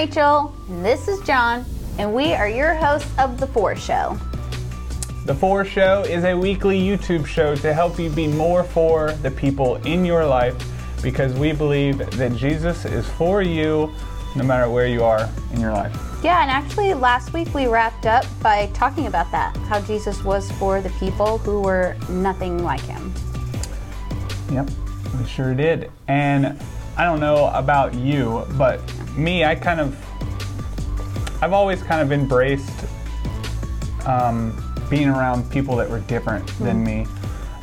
Rachel, and this is John, and we are your hosts of The For Show. The For Show is a weekly YouTube show to help you be more for the people in your life because we believe that Jesus is for you no matter where you are in your life. Yeah, and actually, last week we wrapped up by talking about that how Jesus was for the people who were nothing like him. Yep, we sure did. And I don't know about you, but me, I kind of, I've always kind of embraced um, being around people that were different than me.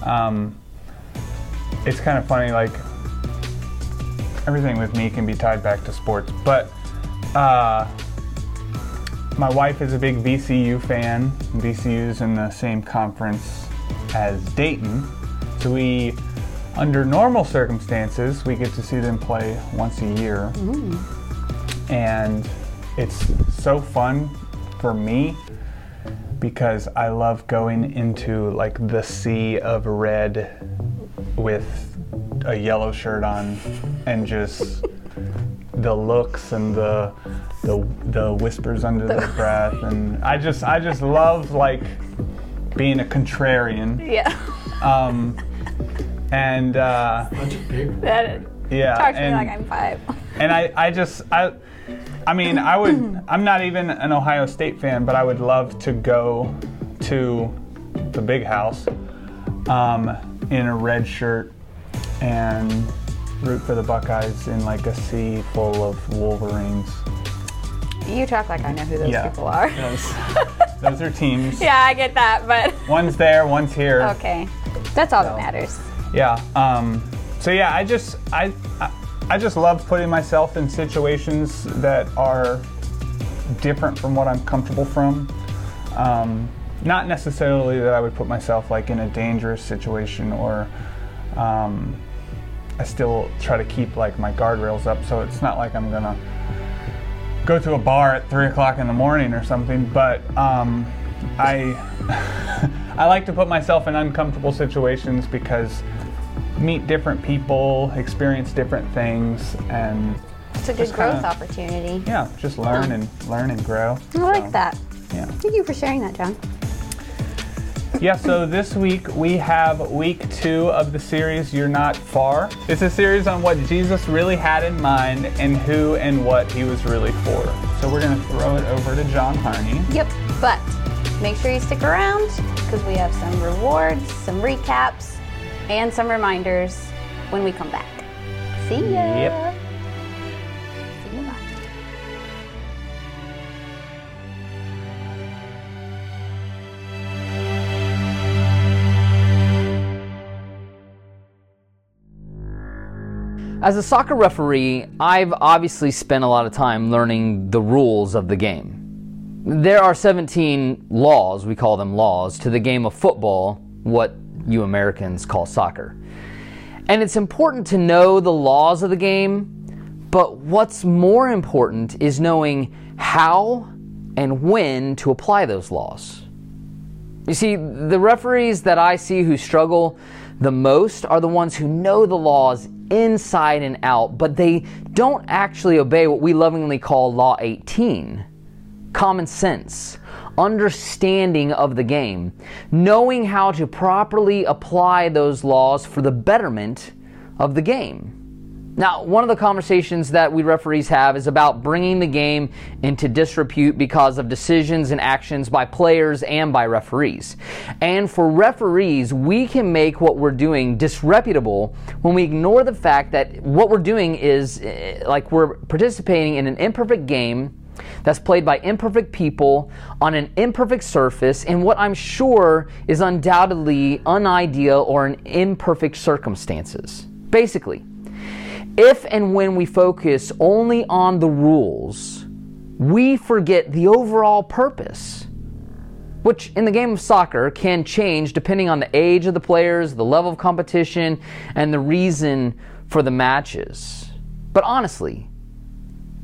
Um, it's kind of funny, like, everything with me can be tied back to sports, but uh, my wife is a big VCU fan. VCU's in the same conference as Dayton, so we, under normal circumstances, we get to see them play once a year, and it's so fun for me because I love going into like the sea of red with a yellow shirt on and just the looks and the the, the whispers under the breath. And I just I just love like being a contrarian. Yeah. um, and uh, Bunch of paper. that yeah talk to me and, like I'm five. and I, I just I I mean I would I'm not even an Ohio State fan but I would love to go to the big house um, in a red shirt and root for the Buckeyes in like a sea full of Wolverines. You talk like I know who those Yeah. people are. Those, those are teams. yeah, I get that, but One's there, one's here. okay. That's all So. that matters. Yeah. Um, so yeah, I just I, I I just love putting myself in situations that are different from what I'm comfortable from. Um, not necessarily that I would put myself like in a dangerous situation or um, I still try to keep like my guardrails up so it's not like I'm gonna go to a bar at three o'clock in the morning or something but um, I I like to put myself in uncomfortable situations because meet different people experience different things and It's a good growth kinda- opportunity. yeah just learn and learn and grow I like So, that. yeah Thank you for sharing that, John. Yeah, so this week we have week two of the series You're Not Far. It's a series on what Jesus really had in mind and who and what he was really for. So we're going to throw it over to John Harney. Yep, but make sure you stick around because we have some rewards, some recaps, and some reminders when we come back. See ya. Yep. See ya. As a soccer referee, I've obviously spent a lot of time learning the rules of the game. There are 17 laws, we call them laws, to the game of football, what you Americans call soccer. And it's important to know the laws of the game, but what's more important is knowing how and when to apply those laws. You see, the referees that I see who struggle the most are the ones who know the laws inside and out, but they don't actually obey what we lovingly call Law 18 common sense, understanding of the game, knowing how to properly apply those laws for the betterment of the game. Now, one of the conversations that we referees have is about bringing the game into disrepute because of decisions and actions by players and by referees. And for referees, we can make what we're doing disreputable when we ignore the fact that what we're doing is eh, like we're participating in an imperfect game that's played by imperfect people on an imperfect surface in what I'm sure is undoubtedly unideal or an imperfect circumstances. Basically, if and when we focus only on the rules, we forget the overall purpose, which in the game of soccer can change depending on the age of the players, the level of competition, and the reason for the matches. But honestly,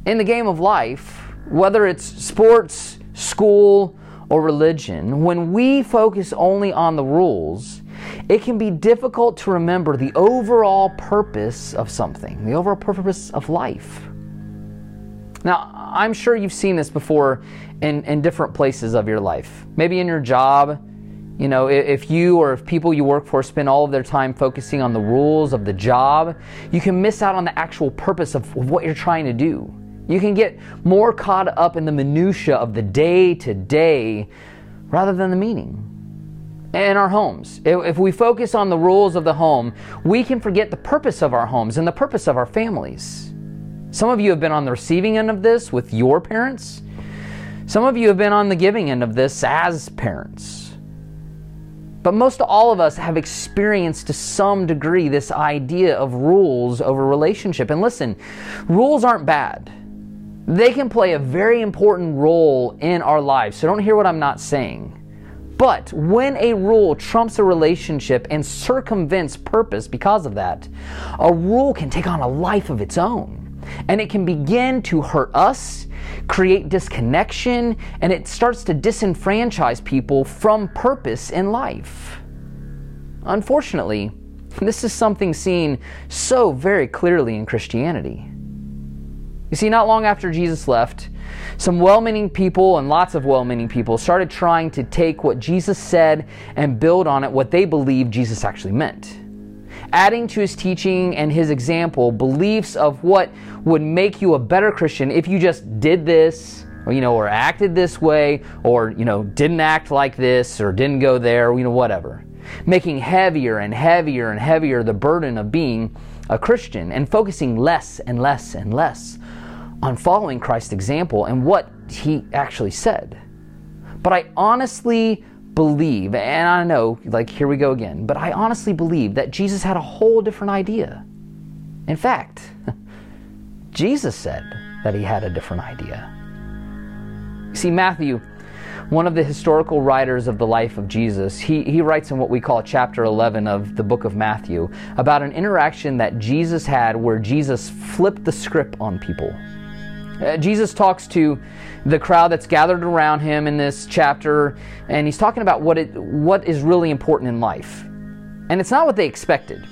in the game of life, whether it's sports, school, or religion, when we focus only on the rules, it can be difficult to remember the overall purpose of something, the overall purpose of life. Now, I'm sure you've seen this before in, in different places of your life. Maybe in your job, you know, if you or if people you work for spend all of their time focusing on the rules of the job, you can miss out on the actual purpose of what you're trying to do. You can get more caught up in the minutia of the day to day rather than the meaning. In our homes, if we focus on the rules of the home, we can forget the purpose of our homes and the purpose of our families. Some of you have been on the receiving end of this with your parents. Some of you have been on the giving end of this as parents. But most all of us have experienced to some degree this idea of rules over relationship. And listen, rules aren't bad. They can play a very important role in our lives. So don't hear what I'm not saying. But when a rule trumps a relationship and circumvents purpose because of that, a rule can take on a life of its own and it can begin to hurt us, create disconnection, and it starts to disenfranchise people from purpose in life. Unfortunately, this is something seen so very clearly in Christianity. You see, not long after Jesus left, some well meaning people and lots of well meaning people started trying to take what Jesus said and build on it what they believed Jesus actually meant adding to his teaching and his example beliefs of what would make you a better Christian if you just did this, or, you know, or acted this way, or, you know, didn't act like this, or didn't go there, you know, whatever. Making heavier and heavier and heavier the burden of being a Christian and focusing less and less and less on following Christ's example and what he actually said. But I honestly believe, and I know, like, here we go again, but I honestly believe that Jesus had a whole different idea. In fact, Jesus said that he had a different idea. See, Matthew, one of the historical writers of the life of Jesus, he, he writes in what we call chapter 11 of the book of Matthew about an interaction that Jesus had where Jesus flipped the script on people. Uh, Jesus talks to the crowd that's gathered around him in this chapter, and he's talking about what, it, what is really important in life. And it's not what they expected.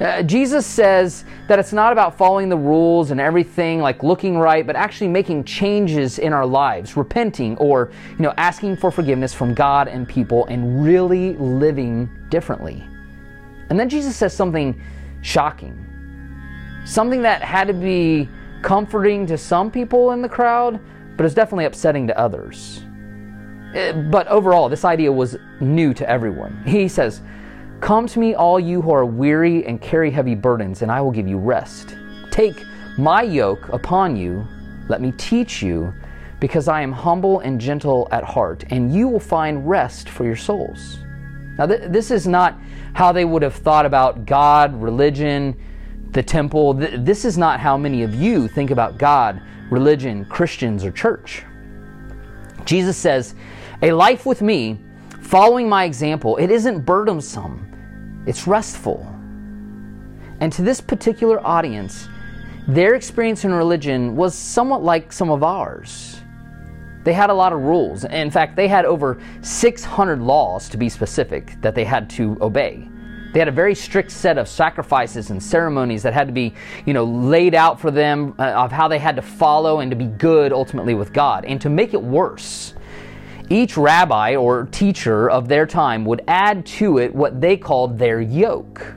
Uh, Jesus says that it's not about following the rules and everything, like looking right, but actually making changes in our lives, repenting or you know asking for forgiveness from God and people, and really living differently. And then Jesus says something shocking, something that had to be comforting to some people in the crowd, but it's definitely upsetting to others. Eh, but overall, this idea was new to everyone. He says, Come to me, all you who are weary and carry heavy burdens, and I will give you rest. Take my yoke upon you, let me teach you, because I am humble and gentle at heart, and you will find rest for your souls. Now, th- this is not how they would have thought about God, religion, the temple. This is not how many of you think about God, religion, Christians, or church. Jesus says, A life with me, following my example, it isn't burdensome, it's restful. And to this particular audience, their experience in religion was somewhat like some of ours. They had a lot of rules. In fact, they had over 600 laws to be specific that they had to obey. They had a very strict set of sacrifices and ceremonies that had to be, you know, laid out for them uh, of how they had to follow and to be good ultimately with God. And to make it worse, each rabbi or teacher of their time would add to it what they called their yoke.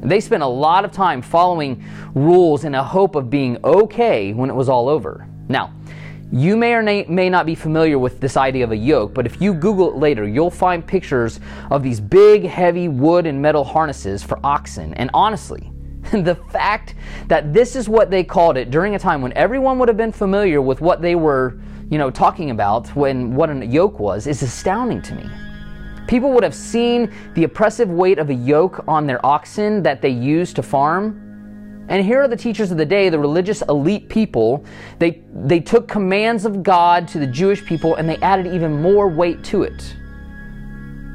They spent a lot of time following rules in a hope of being okay when it was all over. Now, you may or may not be familiar with this idea of a yoke, but if you Google it later, you'll find pictures of these big, heavy wood and metal harnesses for oxen. And honestly, the fact that this is what they called it during a time when everyone would have been familiar with what they were, you know, talking about when what a yoke was is astounding to me. People would have seen the oppressive weight of a yoke on their oxen that they used to farm and here are the teachers of the day, the religious elite people. They, they took commands of God to the Jewish people and they added even more weight to it.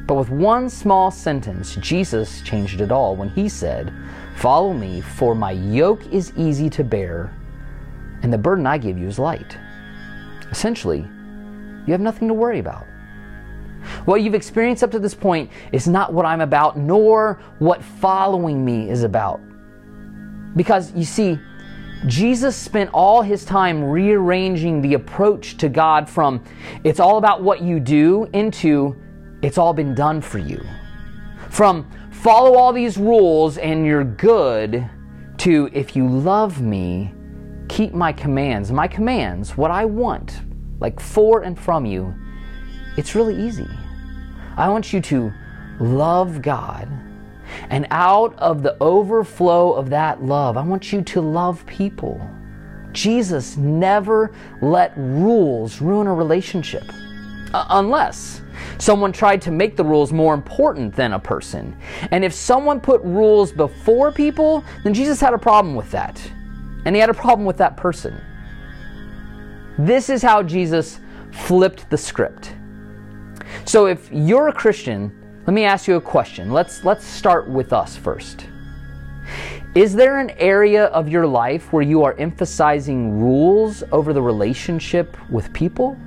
But with one small sentence, Jesus changed it all when he said, Follow me, for my yoke is easy to bear, and the burden I give you is light. Essentially, you have nothing to worry about. What you've experienced up to this point is not what I'm about, nor what following me is about. Because you see, Jesus spent all his time rearranging the approach to God from it's all about what you do into it's all been done for you. From follow all these rules and you're good to if you love me, keep my commands. My commands, what I want, like for and from you, it's really easy. I want you to love God and out of the overflow of that love, I want you to love people. Jesus never let rules ruin a relationship. Uh, unless someone tried to make the rules more important than a person. And if someone put rules before people, then Jesus had a problem with that. And he had a problem with that person. This is how Jesus flipped the script. So if you're a Christian, let me ask you a question. Let's, let's start with us first. Is there an area of your life where you are emphasizing rules over the relationship with people?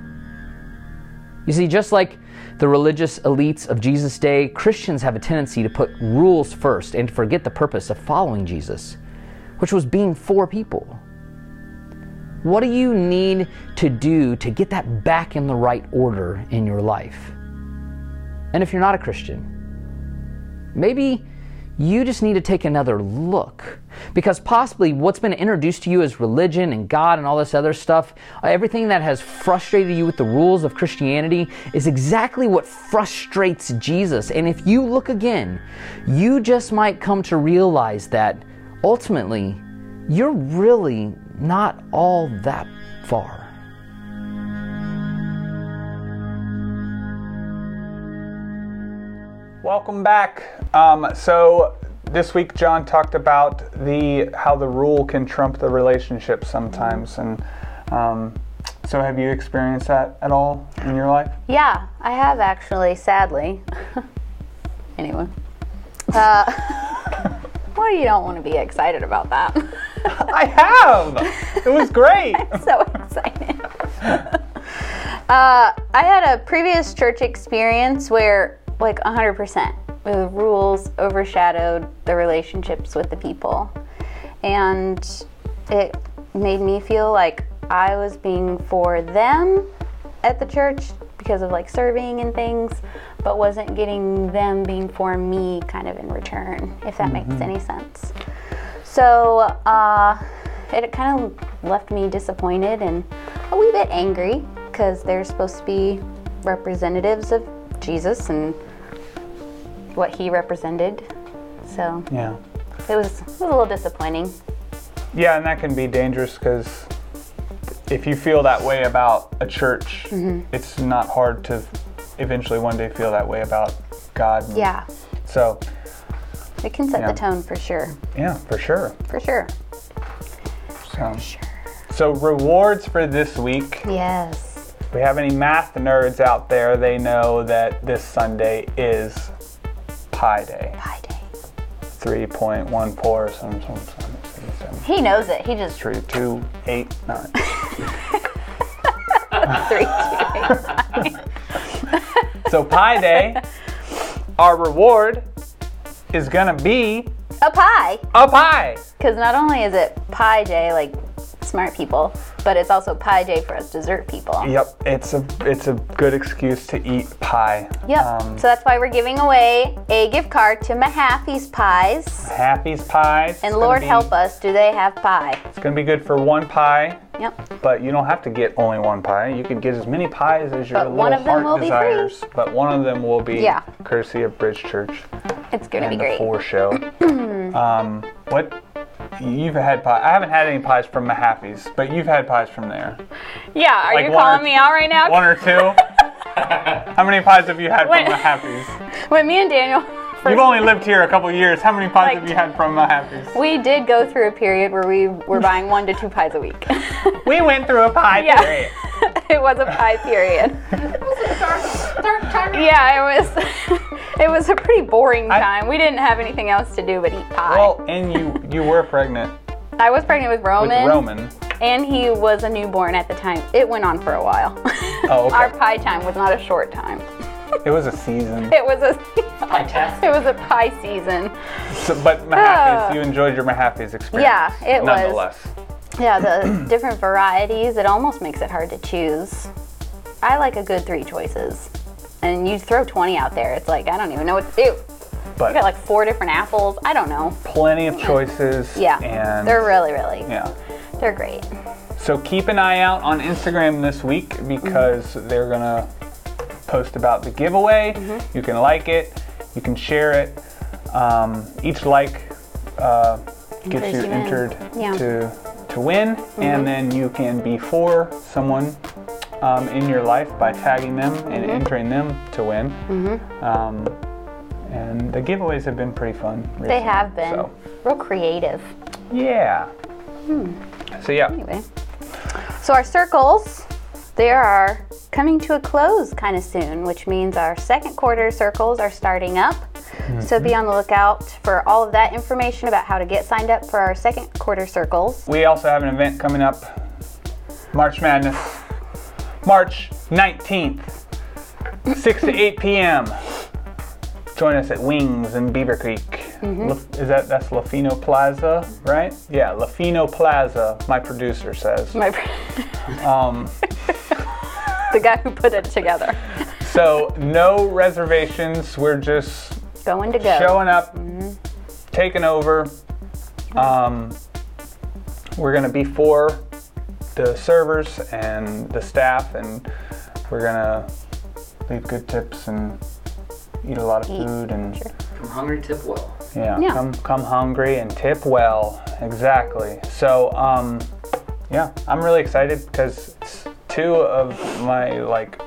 You see, just like the religious elites of Jesus' day, Christians have a tendency to put rules first and forget the purpose of following Jesus, which was being for people. What do you need to do to get that back in the right order in your life? And if you're not a Christian, maybe you just need to take another look. Because possibly what's been introduced to you as religion and God and all this other stuff, uh, everything that has frustrated you with the rules of Christianity is exactly what frustrates Jesus. And if you look again, you just might come to realize that ultimately you're really not all that far. Welcome back. Um, so this week, John talked about the how the rule can trump the relationship sometimes, and um, so have you experienced that at all in your life? Yeah, I have actually, sadly. anyway. Uh, well, you don't want to be excited about that. I have. It was great. I'm so excited. uh, I had a previous church experience where, like, 100%, the rules overshadowed the relationships with the people. And it made me feel like I was being for them at the church because of like serving and things, but wasn't getting them being for me kind of in return, if that makes any sense. So uh, it kind of left me disappointed and a wee bit angry because they're supposed to be representatives of Jesus and what he represented. So Yeah. it was, it was a little disappointing. Yeah, and that can be dangerous because if you feel that way about a church, Mm-hmm. it's not hard to eventually one day feel that way about God. Yeah, So, it can set Yeah. the tone for sure. yeah, for sure. For sure. So, so rewards for this week. Yes. If we have any math nerds out there, they know that this Sunday is Pi Day. Pi day. 3.14 or some, some, some, He knows it. He just three, two, eight, nine. three, two, eight. So Pi Day, our reward is gonna be a pie. a pie. Because not only is it Pi Day, like smart people, but it's also pie Day for us dessert people. Yep, it's a it's a good excuse to eat pie. Yep. Um, so that's why we're giving away a gift card to Mahaffey's Pies. Happy's pies. And Lord help us, do they have pie? It's gonna be good for one pie, Yep. but you don't have to get only one pie. You can get as many pies as your But little one of them heart will be free. desires. But one of them will be Yeah. courtesy of Bridge Church It's gonna be the great. For Show. um, what? You've had pie. I haven't had any pies from Mahaffey's, but you've had pies from there. Yeah, are Like you one or calling two- me out right now? One or two. How many pies have you had Wait. from Mahaffey's? When me and Daniel first You've only lived here a couple years. How many pies Like- have you had from Mahaffey's? we did go through a period where we were buying one to two pies a week. We went through a pie Yeah. period. it was a pie period. Yeah, it was. It was a pretty boring I- time. We didn't have anything else to do but eat pie. Well, and you you were pregnant I was pregnant with with Roman, Roman. and he was a newborn at the time. It went on for a while. Oh, okay. Our pie time was not a short time. It was a season. It was a. Pie test? It was a pie season. So, but Mahaffey's, ah. you enjoyed your Mahaffey's experience. Yeah, it was. Nonetheless. Yeah, the different varieties, it almost makes it hard to choose. I like a good three choices. And you throw 20 out there, it's like, I don't even know what to do. But I got like four different apples. I don't know. plenty of choices. Yeah. And they're really, really, yeah. they're great. So keep an eye out on Instagram this week because they're gonna post about the giveaway. You can like it, you can share it. Um, each like uh, gets you you entered Yeah. to to win, and then you can be for someone um, in your life by tagging them and entering them to win. Um, and the giveaways have been pretty fun. They have been So, real creative. yeah. So yeah. Anyway, so our circles, they are coming to a close kind of soon, which means our second quarter circles are starting up. So be on the lookout for all of that information about how to get signed up for our second quarter circles. We also have an event coming up, March Madness, March 19th, 6 to 8 p.m. Join us at Wings in Beavercreek. La- is that that's Lafino Plaza, right? Yeah, Lafino Plaza. My producer says. My Um, the guy who put it together. so no reservations. We're just Going to go. showing up, taking over. Um, we're gonna be for the servers and the staff, and we're gonna leave good tips and eat a lot of Eat, food and sure. Come hungry, tip well. yeah, Yeah. come come hungry and tip well. Exactly. So um, yeah, I'm really excited because it's two of my like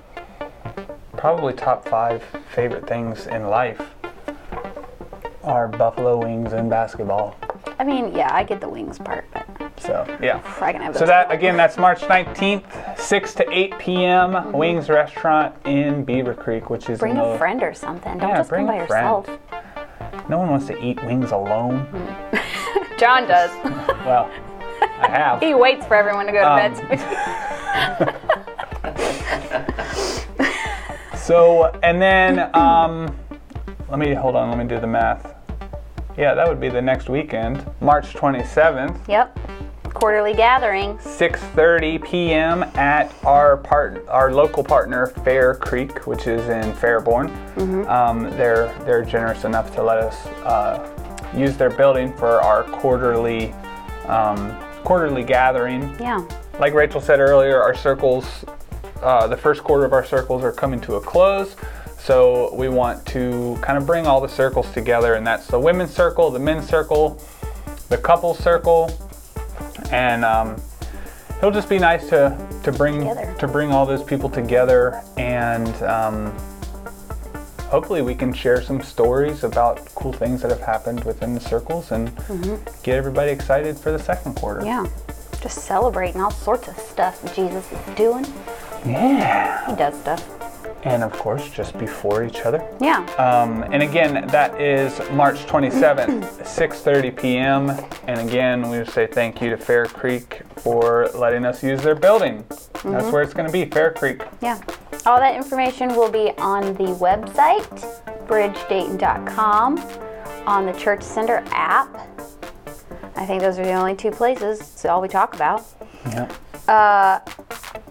probably top five favorite things in life are buffalo wings and basketball. I mean, yeah, I get the wings part, but So yeah. Have So that again, that's March 19th, 6 to 8 p.m. Wings Restaurant in Beavercreek, which is Bring a friend or something. Don't Yeah, just bring come by yourself. No one wants to eat wings alone. John does. Well, I have. he waits for everyone to go to Um, bed. So, and then, um, let me hold on. Let me do the math. Yeah, that would be the next weekend, March 27th, yep. Quarterly gathering. 6:30 p.m. at our part, our local partner, Fair Creek, which is in Fairborn. Um, they're they're generous enough to let us uh, use their building for our quarterly um, quarterly gathering. Yeah. like Rachel said earlier, our circles, uh, the first quarter of our circles are coming to a close. So we want to kind of bring all the circles together, and that's the women's circle, the men's circle, the couples circle, and um, it'll just be nice to to bring Together. to bring all those people together, and um, hopefully we can share some stories about cool things that have happened within the circles, and get everybody excited for the second quarter. Yeah. Just celebrating all sorts of stuff Jesus is doing. Yeah. He does stuff. And of course just before each other. Yeah. Um, and again, that is March 27th, 6:30 p.m. And again, we say thank you to Fair Creek for letting us use their building. That's where it's going to be, Fair Creek. Yeah. All that information will be on the website, bridgedayton.com, on the Church Center app. I think those are the only two places. It's all we talk about. Yeah. Uh,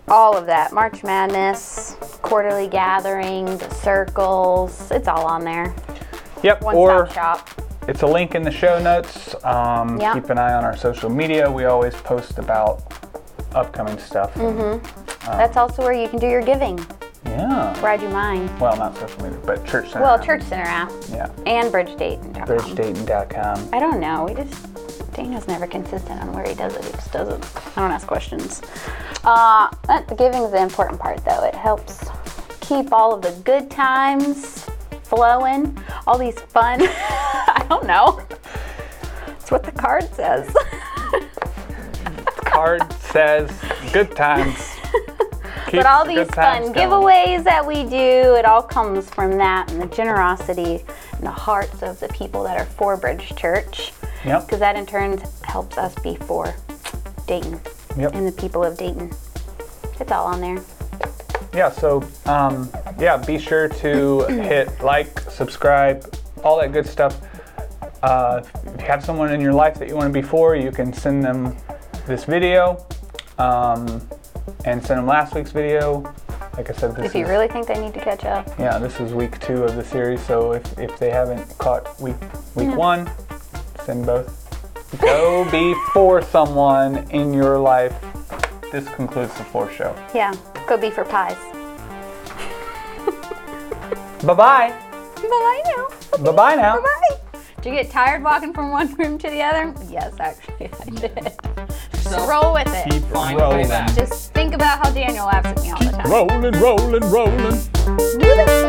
all of that March Madness, quarterly gatherings, circles, it's all on there. Yep. One or shop. it's a link in the show notes. Um, Yeah. Keep an eye on our social media. We always post about upcoming stuff. That's also where you can do your giving. Yeah. Ride. Well, not social media, but church center. Well, Church Center app Yeah. and bridgedayton.com. BridgeDayton.com. I don't know. We just Daniel's never consistent on where he does it. He just doesn't. I don't ask questions. Uh, the giving is the important part, though. It helps keep all of the good times flowing. All these fun. I don't know. It's what the card says. Card says good times. but all the these fun going. giveaways that we do, it all comes from that and the generosity and the hearts of the people that are for Bridge Church. Yep. because that in turn helps us be for Dayton Yep. and the people of Dayton. It's all on there. Yeah, so um, yeah, be sure to hit like, subscribe, all that good stuff. Uh, if you have someone in your life that you want to be for, you can send them this video um, and send them last week's video. Like I said, this If you is really think they need to catch up, yeah, this is week two of the series. So if, if they haven't caught week week one, send both. Go be for someone in your life. This concludes the fourth show. yeah, go be for pies. Bye bye. Bye bye now. Bye bye now. Bye. Did you get tired walking from one room to the other? Yes, actually, I did. Just roll with it. Keep Find a way rolling. Just think about how Daniel laughs at me all the time. Rolling, rolling, rolling. Do that.